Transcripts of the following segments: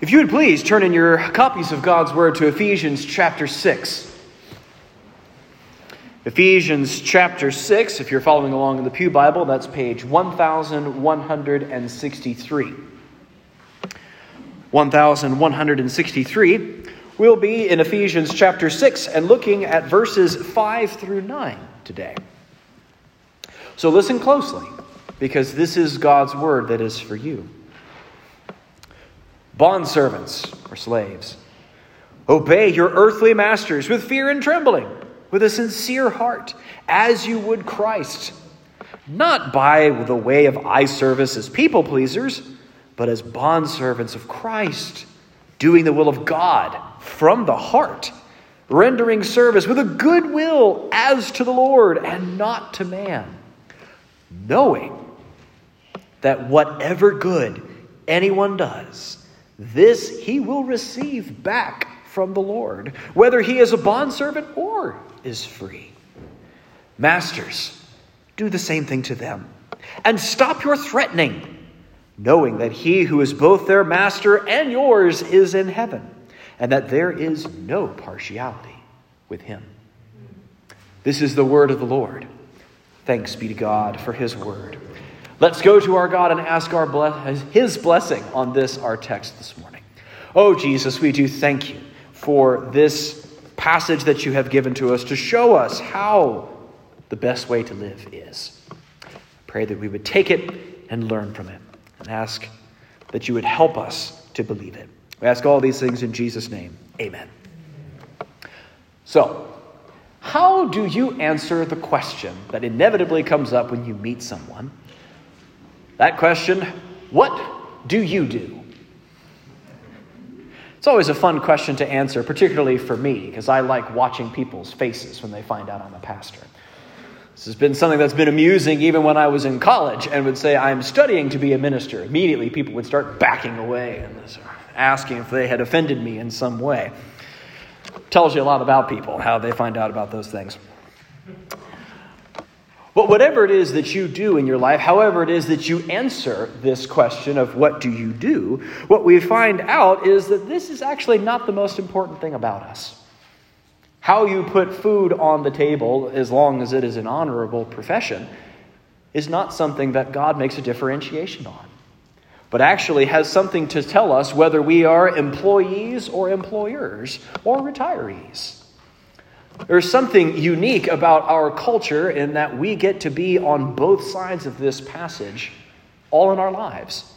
If you would please turn in your copies of God's Word to Ephesians chapter 6. Ephesians chapter 6, if you're following along in the Pew Bible, that's page 1163. 1163. We'll be in Ephesians chapter 6 and looking at verses 5 through 9 today. So listen closely, because this is God's Word that is for you. Bondservants or slaves, obey your earthly masters with fear and trembling, with a sincere heart, as you would Christ, not by the way of eye service as people pleasers, but as bondservants of Christ, doing the will of God from the heart, rendering service with a good will as to the Lord and not to man, knowing that whatever good anyone does, this he will receive back from the Lord, whether he is a bondservant or is free. Masters, do the same thing to them, and stop your threatening, knowing that he who is both their master and yours is in heaven, and that there is no partiality with him. This is the word of the Lord. Thanks be to God for his word. Let's go to our God and ask our bless- His blessing on this, our text this morning. Oh, Jesus, we do thank you for this passage that you have given to us to show us how the best way to live is. Pray that we would take it and learn from it, and ask that you would help us to believe it. We ask all these things in Jesus' name. Amen. So, how do you answer the question that inevitably comes up when you meet someone? That question, what do you do? It's always a fun question to answer, particularly for me, because I like watching people's faces when they find out I'm a pastor. This has been something that's been amusing even when I was in college and would say, I'm studying to be a minister. Immediately, people would start backing away and asking if they had offended me in some way. Tells you a lot about people, how they find out about those things. But whatever it is that you do in your life, however it is that you answer this question of what do you do, what we find out is that this is actually not the most important thing about us. How you put food on the table, as long as it is an honorable profession, is not something that God makes a differentiation on, but actually has something to tell us whether we are employees or employers or retirees. There's something unique about our culture in that we get to be on both sides of this passage all in our lives.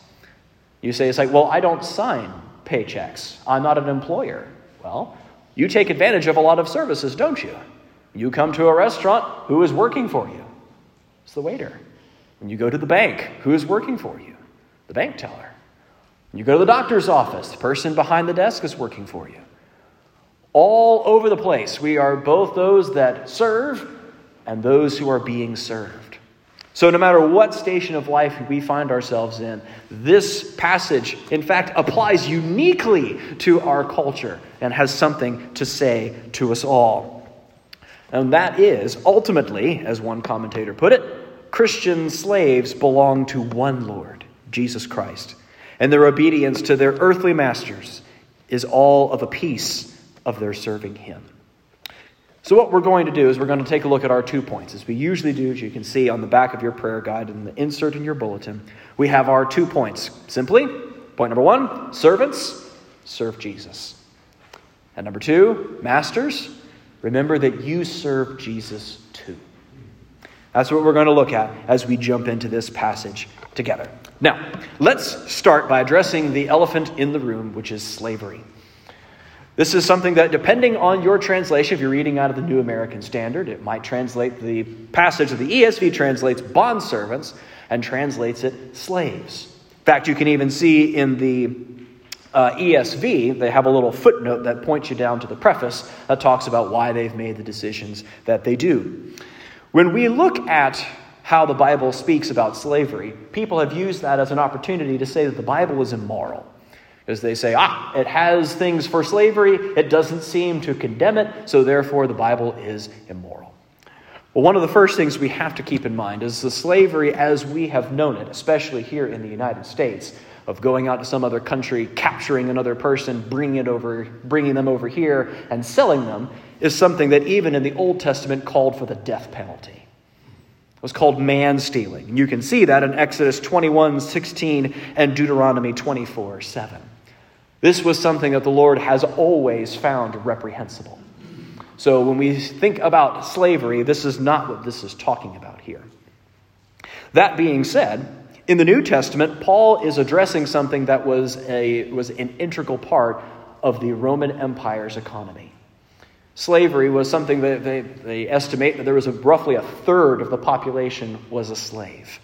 You say, it's like, well, I don't sign paychecks, I'm not an employer. Well, you take advantage of a lot of services, don't you? You come to a restaurant, who is working for you? It's the waiter. When you go to the bank, who is working for you? The bank teller. When you go to the doctor's office, the person behind the desk is working for you all over the place. We are both those that serve and those who are being served. So, no matter what station of life we find ourselves in, this passage, in fact, applies uniquely to our culture and has something to say to us all. And that is, ultimately, as one commentator put it, Christian slaves belong to one Lord, Jesus Christ, and their obedience to their earthly masters is all of a piece of their serving Him. So, what we're going to do is we're going to take a look at our two points. As we usually do, as you can see on the back of your prayer guide and the insert in your bulletin, we have our two points. Simply, point number one servants, serve Jesus. And number two, masters, remember that you serve Jesus too. That's what we're going to look at as we jump into this passage together. Now, let's start by addressing the elephant in the room, which is slavery. This is something that, depending on your translation, if you're reading out of the New American Standard, it might translate the passage of the ESV translates bondservants and translates it slaves. In fact, you can even see in the uh, ESV, they have a little footnote that points you down to the preface that talks about why they've made the decisions that they do. When we look at how the Bible speaks about slavery, people have used that as an opportunity to say that the Bible is immoral. Because they say, ah, it has things for slavery, it doesn't seem to condemn it, so therefore the Bible is immoral. Well, one of the first things we have to keep in mind is the slavery as we have known it, especially here in the United States, of going out to some other country, capturing another person, bringing, it over, bringing them over here, and selling them, is something that even in the Old Testament called for the death penalty. It was called man stealing. You can see that in Exodus 21 16 and Deuteronomy 24 7. This was something that the Lord has always found reprehensible. So when we think about slavery, this is not what this is talking about here. That being said, in the New Testament, Paul is addressing something that was, a, was an integral part of the Roman Empire's economy. Slavery was something that they, they estimate that there was a, roughly a third of the population was a slave.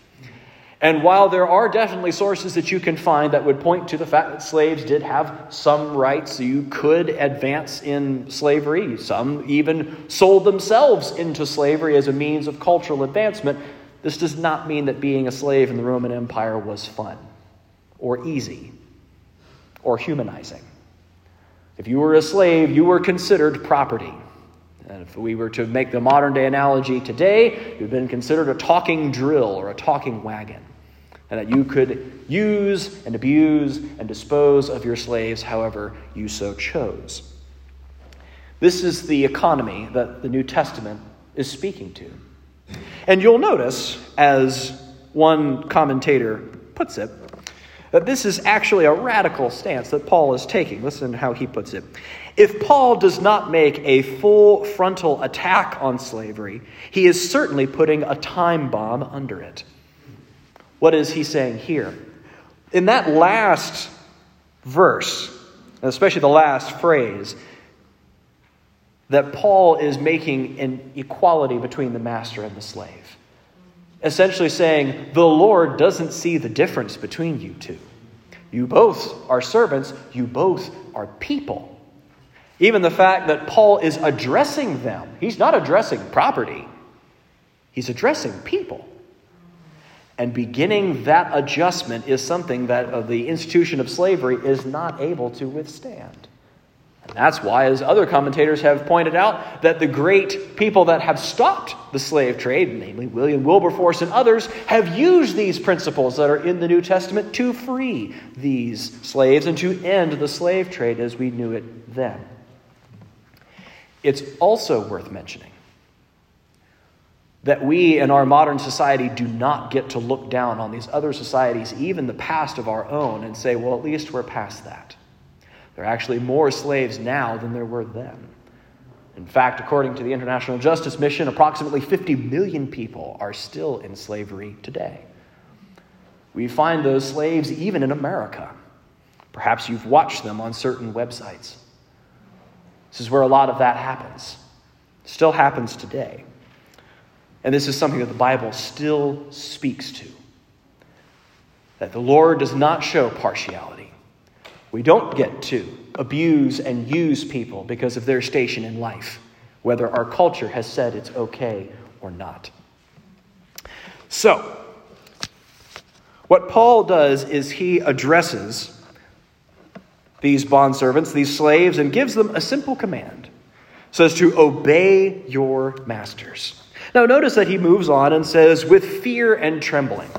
And while there are definitely sources that you can find that would point to the fact that slaves did have some rights, so you could advance in slavery. Some even sold themselves into slavery as a means of cultural advancement. This does not mean that being a slave in the Roman Empire was fun or easy or humanizing. If you were a slave, you were considered property. And if we were to make the modern day analogy today, you've been considered a talking drill or a talking wagon and that you could use and abuse and dispose of your slaves however you so chose. This is the economy that the New Testament is speaking to. And you'll notice, as one commentator puts it, that this is actually a radical stance that Paul is taking. Listen to how he puts it. If Paul does not make a full frontal attack on slavery, he is certainly putting a time bomb under it. What is he saying here? In that last verse, especially the last phrase, that Paul is making an equality between the master and the slave. Essentially saying, the Lord doesn't see the difference between you two. You both are servants, you both are people. Even the fact that Paul is addressing them, he's not addressing property, he's addressing people. And beginning that adjustment is something that uh, the institution of slavery is not able to withstand. And that's why, as other commentators have pointed out, that the great people that have stopped the slave trade, namely William Wilberforce and others, have used these principles that are in the New Testament to free these slaves and to end the slave trade as we knew it then. It's also worth mentioning that we in our modern society do not get to look down on these other societies, even the past of our own, and say, well, at least we're past that. There are actually more slaves now than there were then. In fact, according to the International Justice Mission, approximately 50 million people are still in slavery today. We find those slaves even in America. Perhaps you've watched them on certain websites. This is where a lot of that happens. Still happens today. And this is something that the Bible still speaks to that the Lord does not show partiality. We don't get to abuse and use people because of their station in life, whether our culture has said it's okay or not. So, what Paul does is he addresses these bondservants, these slaves, and gives them a simple command. Says to obey your masters. Now, notice that he moves on and says, with fear and trembling.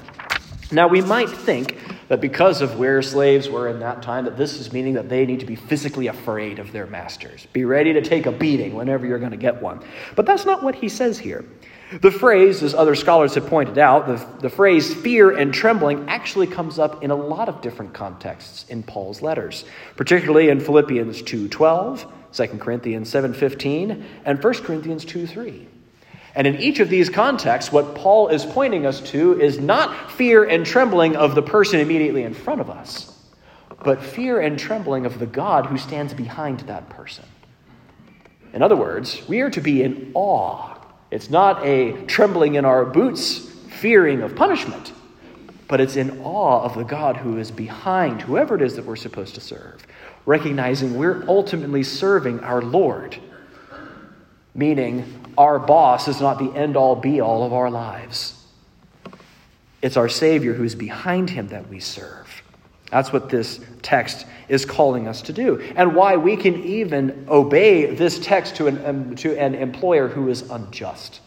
Now, we might think that because of where slaves were in that time, that this is meaning that they need to be physically afraid of their masters. Be ready to take a beating whenever you're going to get one. But that's not what he says here. The phrase, as other scholars have pointed out, the, the phrase fear and trembling actually comes up in a lot of different contexts in Paul's letters, particularly in Philippians 2.12, 2 Corinthians 7.15, and 1 Corinthians 2.3. And in each of these contexts, what Paul is pointing us to is not fear and trembling of the person immediately in front of us, but fear and trembling of the God who stands behind that person. In other words, we are to be in awe. It's not a trembling in our boots, fearing of punishment, but it's in awe of the God who is behind whoever it is that we're supposed to serve, recognizing we're ultimately serving our Lord, meaning our boss is not the end all be all of our lives. It's our Savior who is behind him that we serve. That's what this text is calling us to do, and why we can even obey this text to an, um, to an employer who is unjust.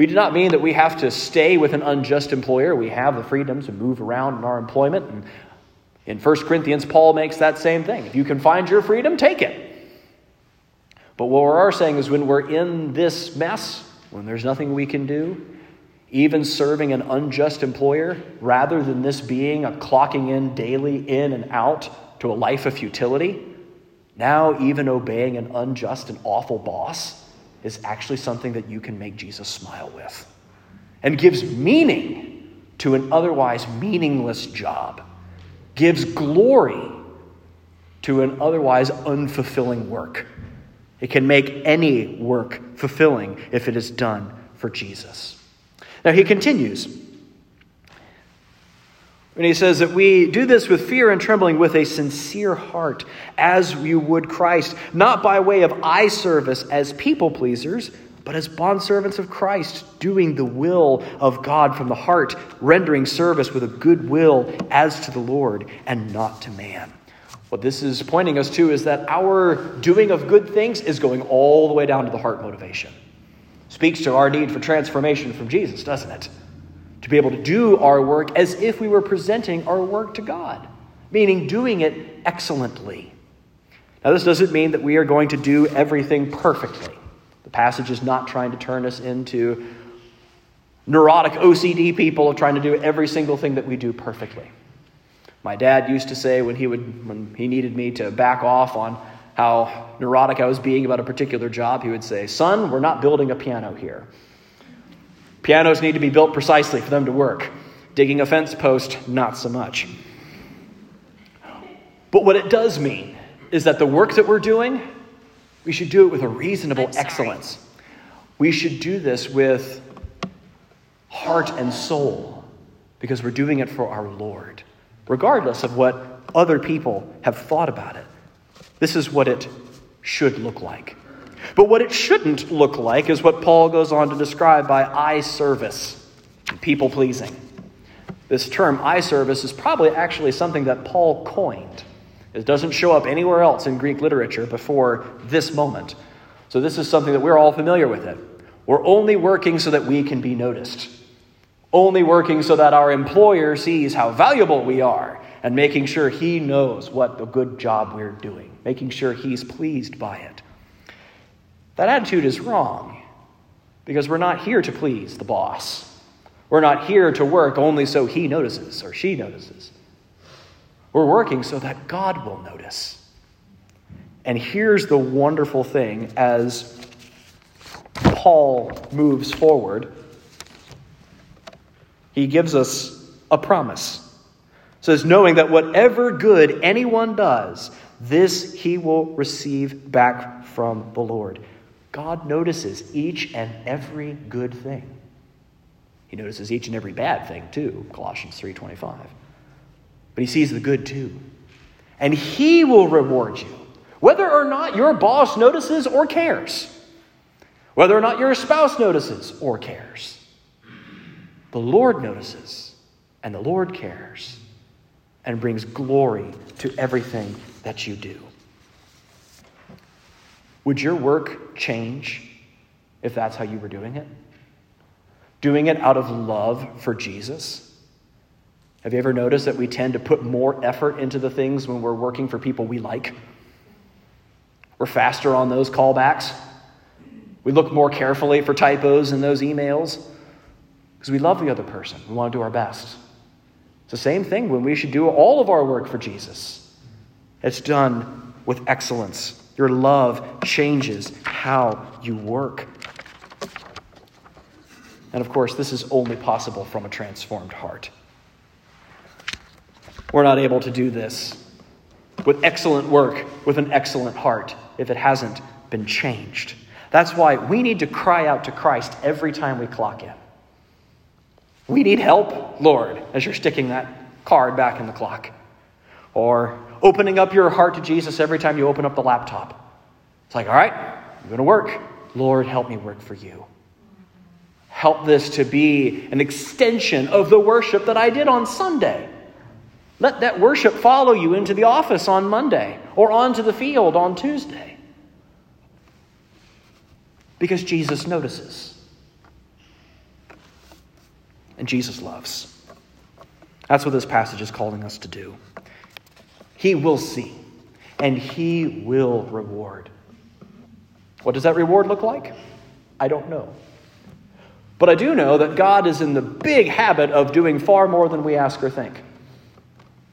We do not mean that we have to stay with an unjust employer. We have the freedom to move around in our employment. And in 1 Corinthians, Paul makes that same thing. If you can find your freedom, take it. But what we are saying is when we're in this mess, when there's nothing we can do, even serving an unjust employer, rather than this being a clocking in daily in and out to a life of futility, now even obeying an unjust and awful boss is actually something that you can make Jesus smile with and gives meaning to an otherwise meaningless job, gives glory to an otherwise unfulfilling work. It can make any work fulfilling if it is done for Jesus. Now he continues. And he says that we do this with fear and trembling, with a sincere heart, as you would Christ, not by way of eye service as people pleasers, but as bondservants of Christ, doing the will of God from the heart, rendering service with a good will as to the Lord and not to man. What this is pointing us to is that our doing of good things is going all the way down to the heart motivation. Speaks to our need for transformation from Jesus, doesn't it? To be able to do our work as if we were presenting our work to God, meaning doing it excellently. Now, this doesn't mean that we are going to do everything perfectly. The passage is not trying to turn us into neurotic OCD people trying to do every single thing that we do perfectly. My dad used to say when he would when he needed me to back off on how neurotic I was being about a particular job, he would say, "Son, we're not building a piano here. Pianos need to be built precisely for them to work. Digging a fence post, not so much." But what it does mean is that the work that we're doing, we should do it with a reasonable excellence. We should do this with heart and soul because we're doing it for our Lord regardless of what other people have thought about it. This is what it should look like. But what it shouldn't look like is what Paul goes on to describe by eye service, people pleasing. This term, eye service, is probably actually something that Paul coined. It doesn't show up anywhere else in Greek literature before this moment. So this is something that we're all familiar with it. We're only working so that we can be noticed only working so that our employer sees how valuable we are and making sure he knows what a good job we're doing, making sure he's pleased by it. That attitude is wrong because we're not here to please the boss. We're not here to work only so he notices or she notices. We're working so that God will notice. And here's the wonderful thing as Paul moves forward he gives us a promise. It says, knowing that whatever good anyone does, this he will receive back from the Lord. God notices each and every good thing. He notices each and every bad thing too, Colossians 3:25. But he sees the good too. And he will reward you, whether or not your boss notices or cares. Whether or not your spouse notices or cares. The Lord notices, and the Lord cares, and brings glory to everything that you do. Would your work change if that's how you were doing it? Doing it out of love for Jesus? Have you ever noticed that we tend to put more effort into the things when we're working for people we like? We're faster on those callbacks. We look more carefully for typos in those emails because we love the other person. We want to do our best. It's the same thing when we should do all of our work for Jesus. It's done with excellence. Your love changes how you work. And of course, this is only possible from a transformed heart. We're not able to do this with excellent work, with an excellent heart, if it hasn't been changed. That's why we need to cry out to Christ every time we clock in. We need help, Lord, as you're sticking that card back in the clock. Or opening up your heart to Jesus every time you open up the laptop. It's like, all right, I'm going to work. Lord, help me work for you. Help this to be an extension of the worship that I did on Sunday. Let that worship follow you into the office on Monday or onto the field on Tuesday. Because Jesus notices. And Jesus loves. That's what this passage is calling us to do. He will see, and He will reward. What does that reward look like? I don't know. But I do know that God is in the big habit of doing far more than we ask or think.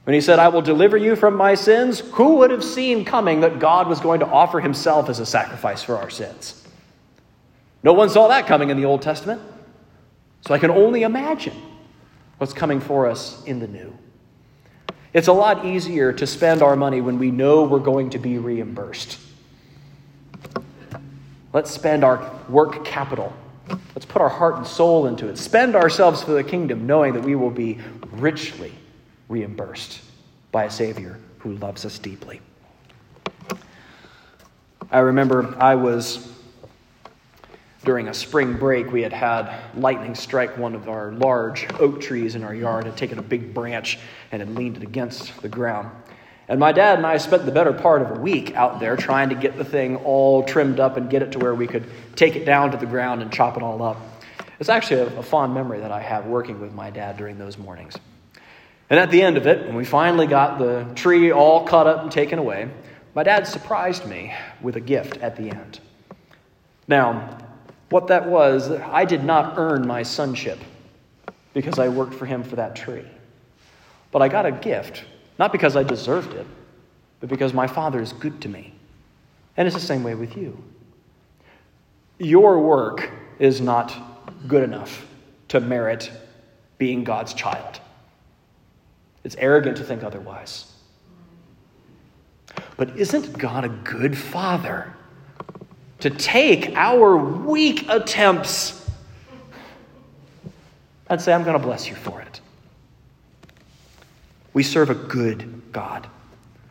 When he said, I will deliver you from my sins, who would have seen coming that God was going to offer himself as a sacrifice for our sins? No one saw that coming in the Old Testament. So I can only imagine what's coming for us in the new. It's a lot easier to spend our money when we know we're going to be reimbursed. Let's spend our work capital Let's put our heart and soul into it. Spend ourselves for the kingdom, knowing that we will be richly reimbursed by a Savior who loves us deeply. I remember I was, during a spring break, we had had lightning strike one of our large oak trees in our yard, had taken a big branch and had leaned it against the ground. And my dad and I spent the better part of a week out there trying to get the thing all trimmed up and get it to where we could take it down to the ground and chop it all up. It's actually a, a fond memory that I have working with my dad during those mornings. And at the end of it, when we finally got the tree all cut up and taken away, my dad surprised me with a gift at the end. Now, what that was, I did not earn my sonship because I worked for him for that tree. But I got a gift not because I deserved it, but because my Father is good to me. And it's the same way with you. Your work is not good enough to merit being God's child. It's arrogant to think otherwise. But isn't God a good father to take our weak attempts and say, I'm going to bless you for it? We serve a good God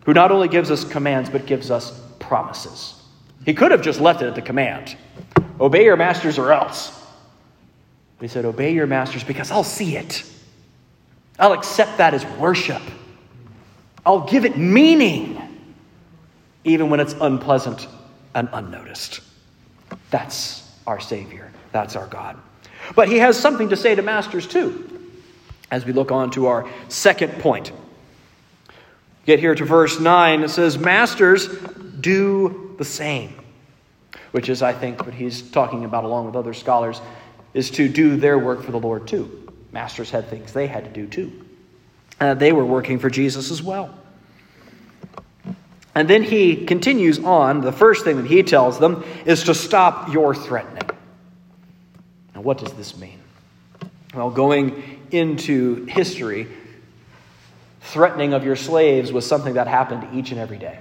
who not only gives us commands, but gives us promises. He could have just left it at the command Obey your masters or else. He said, Obey your masters because I'll see it. I'll accept that as worship. I'll give it meaning, even when it's unpleasant and unnoticed. That's our Savior. That's our God. But he has something to say to masters, too as we look on to our second point. Get here to verse 9, it says, Masters, do the same. Which is, I think, what he's talking about, along with other scholars, is to do their work for the Lord too. Masters had things they had to do too. Uh, they were working for Jesus as well. And then he continues on. The first thing that he tells them is to stop your threatening. Now, what does this mean? Well, going into history, threatening of your slaves was something that happened each and every day.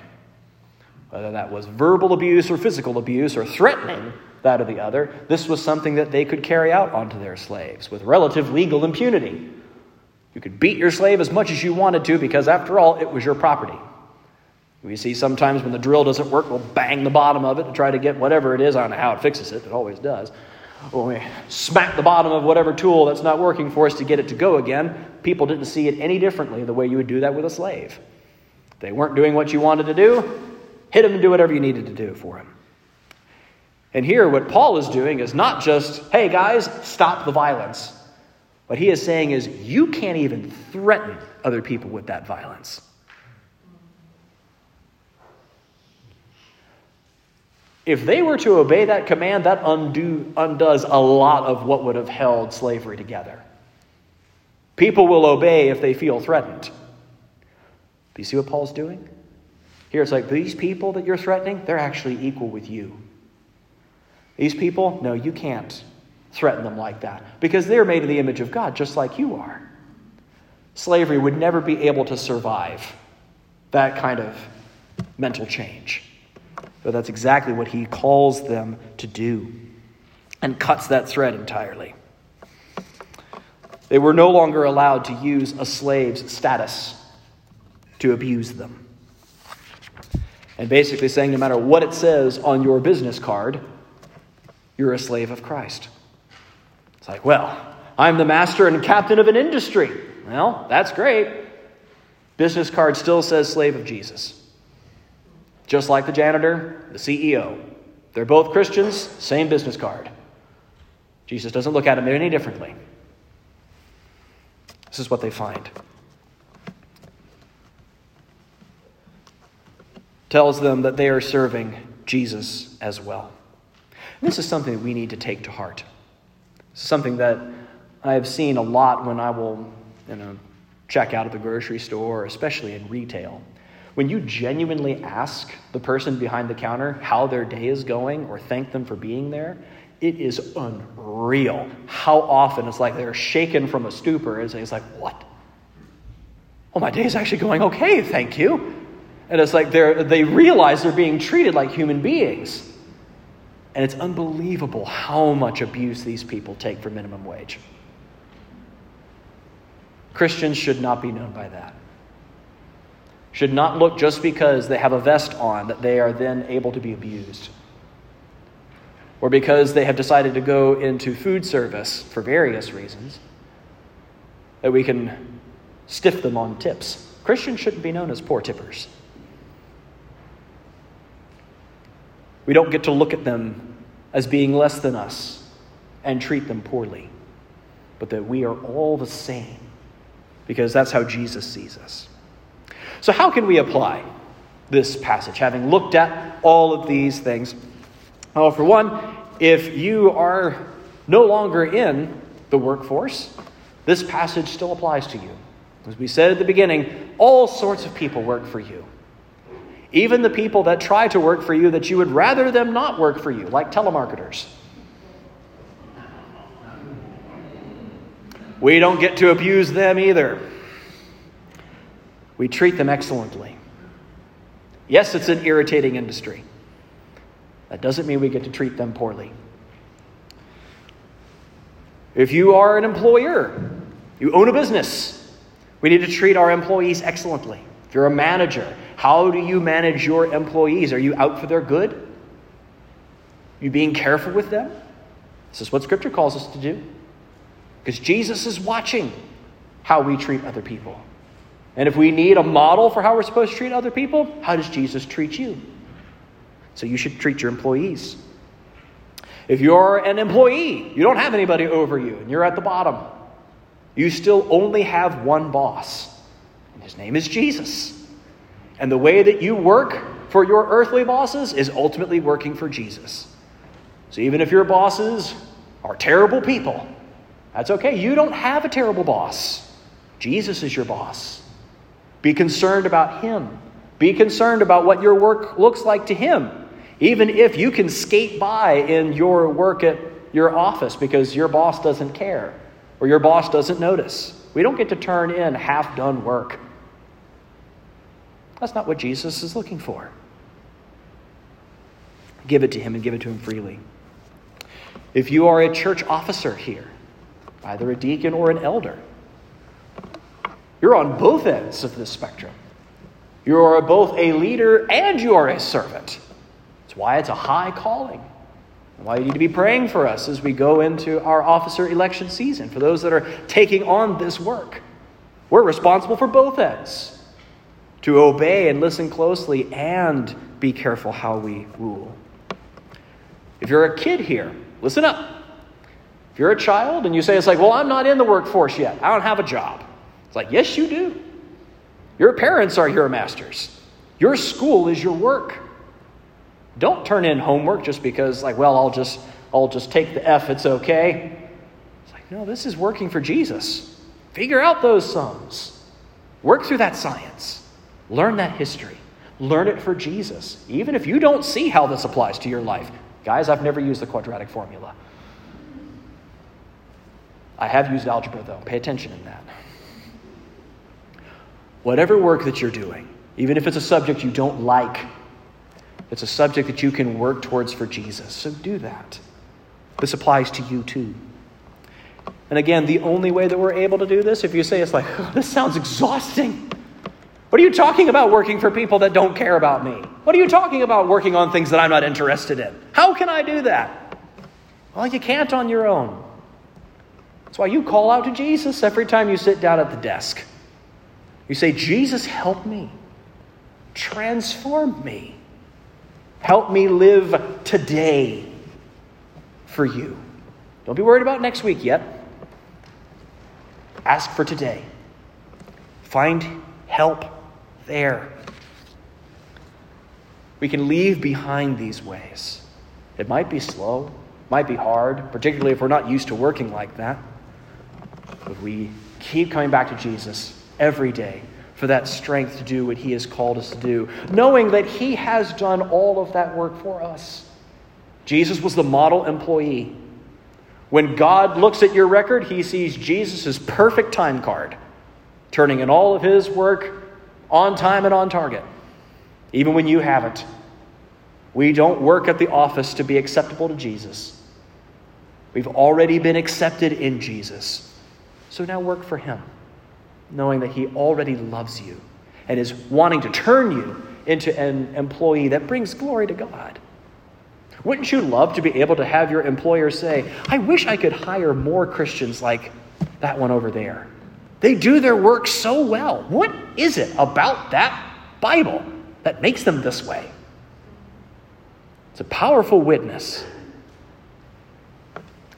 Whether that was verbal abuse or physical abuse or threatening that or the other, this was something that they could carry out onto their slaves with relative legal impunity. You could beat your slave as much as you wanted to because, after all, it was your property. We see sometimes when the drill doesn't work, we'll bang the bottom of it to try to get whatever it is. Know how it fixes it, it always does when we smack the bottom of whatever tool that's not working for us to get it to go again, people didn't see it any differently the way you would do that with a slave. They weren't doing what you wanted to do, hit them and do whatever you needed to do for them. And here, what Paul is doing is not just, hey guys, stop the violence. What he is saying is, you can't even threaten other people with that violence. If they were to obey that command, that undo, undoes a lot of what would have held slavery together. People will obey if they feel threatened. Do you see what Paul's doing? Here it's like these people that you're threatening, they're actually equal with you. These people, no, you can't threaten them like that because they're made in the image of God just like you are. Slavery would never be able to survive that kind of mental change. But that's exactly what he calls them to do and cuts that thread entirely. They were no longer allowed to use a slave's status to abuse them. And basically saying no matter what it says on your business card, you're a slave of Christ. It's like, well, I'm the master and captain of an industry. Well, that's great. Business card still says slave of Jesus. Just like the janitor, the CEO. They're both Christians, same business card. Jesus doesn't look at them any differently. This is what they find. Tells them that they are serving Jesus as well. And this is something that we need to take to heart. Something that I have seen a lot when I will, you know, check out at the grocery store, especially in retail. When you genuinely ask the person behind the counter how their day is going or thank them for being there, it is unreal how often it's like they're shaken from a stupor and it's like, What? Oh, my day is actually going okay, thank you. And it's like they they realize they're being treated like human beings. And it's unbelievable how much abuse these people take for minimum wage. Christians should not be known by that. Should not look just because they have a vest on that they are then able to be abused. Or because they have decided to go into food service for various reasons, that we can stiff them on tips. Christians shouldn't be known as poor tippers. We don't get to look at them as being less than us and treat them poorly, but that we are all the same because that's how Jesus sees us. So, how can we apply this passage, having looked at all of these things? Well, for one, if you are no longer in the workforce, this passage still applies to you. As we said at the beginning, all sorts of people work for you. Even the people that try to work for you that you would rather them not work for you, like telemarketers. We don't get to abuse them either. We treat them excellently. Yes, it's an irritating industry. That doesn't mean we get to treat them poorly. If you are an employer, you own a business, we need to treat our employees excellently. If you're a manager, how do you manage your employees? Are you out for their good? Are you being careful with them? This is what Scripture calls us to do. Because Jesus is watching how we treat other people. And if we need a model for how we're supposed to treat other people, how does Jesus treat you? So you should treat your employees. If you're an employee, you don't have anybody over you, and you're at the bottom, you still only have one boss, and his name is Jesus. And the way that you work for your earthly bosses is ultimately working for Jesus. So even if your bosses are terrible people, that's okay. You don't have a terrible boss. Jesus is your boss. Be concerned about Him. Be concerned about what your work looks like to Him. Even if you can skate by in your work at your office because your boss doesn't care or your boss doesn't notice. We don't get to turn in half done work. That's not what Jesus is looking for. Give it to Him and give it to Him freely. If you are a church officer here, either a deacon or an elder, you're on both ends of the spectrum. You are both a leader and you are a servant. That's why it's a high calling. Why you need to be praying for us as we go into our officer election season, for those that are taking on this work. We're responsible for both ends to obey and listen closely and be careful how we rule. If you're a kid here, listen up. If you're a child and you say, it's like, well, I'm not in the workforce yet, I don't have a job. It's like, yes, you do. Your parents are your masters. Your school is your work. Don't turn in homework just because, like, well, I'll just I'll just take the F, it's okay. It's like, no, this is working for Jesus. Figure out those sums. Work through that science. Learn that history. Learn it for Jesus. Even if you don't see how this applies to your life. Guys, I've never used the quadratic formula. I have used algebra, though. Pay attention in that. Whatever work that you're doing, even if it's a subject you don't like, it's a subject that you can work towards for Jesus. So do that. This applies to you too. And again, the only way that we're able to do this, if you say it's like, oh, this sounds exhausting. What are you talking about working for people that don't care about me? What are you talking about working on things that I'm not interested in? How can I do that? Well, you can't on your own. That's why you call out to Jesus every time you sit down at the desk. You say, Jesus, help me. Transform me. Help me live today for you. Don't be worried about next week yet. Ask for today. Find help there. We can leave behind these ways. It might be slow, might be hard, particularly if we're not used to working like that. But we keep coming back to Jesus every day for that strength to do what He has called us to do, knowing that He has done all of that work for us. Jesus was the model employee. When God looks at your record, He sees Jesus' perfect time card, turning in all of His work on time and on target, even when you haven't. We don't work at the office to be acceptable to Jesus. We've already been accepted in Jesus. So now work for Him, knowing that He already loves you and is wanting to turn you into an employee that brings glory to God. Wouldn't you love to be able to have your employer say, I wish I could hire more Christians like that one over there? They do their work so well. What is it about that Bible that makes them this way? It's a powerful witness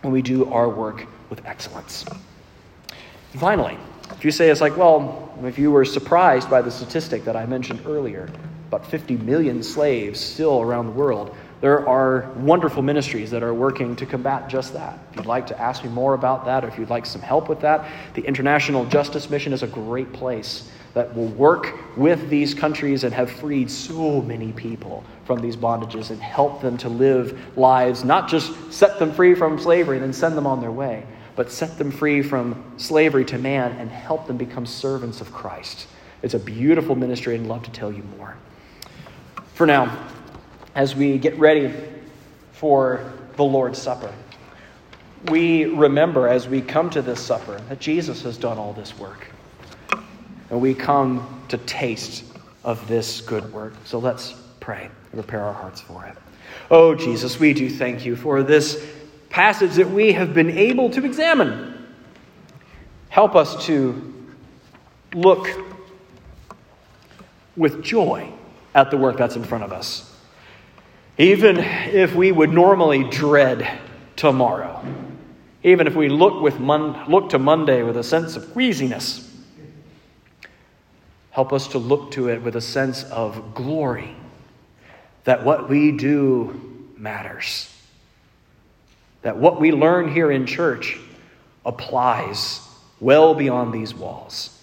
when we do our work with excellence. Finally, if you say it's like, well, if you were surprised by the statistic that I mentioned earlier, about 50 million slaves still around the world, there are wonderful ministries that are working to combat just that. If you'd like to ask me more about that, or if you'd like some help with that, the International Justice Mission is a great place that will work with these countries and have freed so many people from these bondages and help them to live lives, not just set them free from slavery and then send them on their way, but set them free from slavery to man and help them become servants of Christ. It's a beautiful ministry and love to tell you more. For now, as we get ready for the Lord's Supper, we remember as we come to this supper that Jesus has done all this work and we come to taste of this good work. So let's pray and prepare our hearts for it. Oh, Jesus, we do thank you for this passage that we have been able to examine. Help us to look with joy at the work that's in front of us. Even if we would normally dread tomorrow, even if we look, with Mon- look to Monday with a sense of queasiness, Help us to look to it with a sense of glory that what we do matters. That what we learn here in church applies well beyond these walls.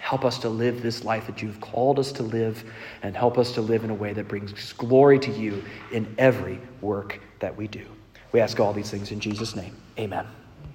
Help us to live this life that you've called us to live, and help us to live in a way that brings glory to you in every work that we do. We ask all these things in Jesus' name. Amen.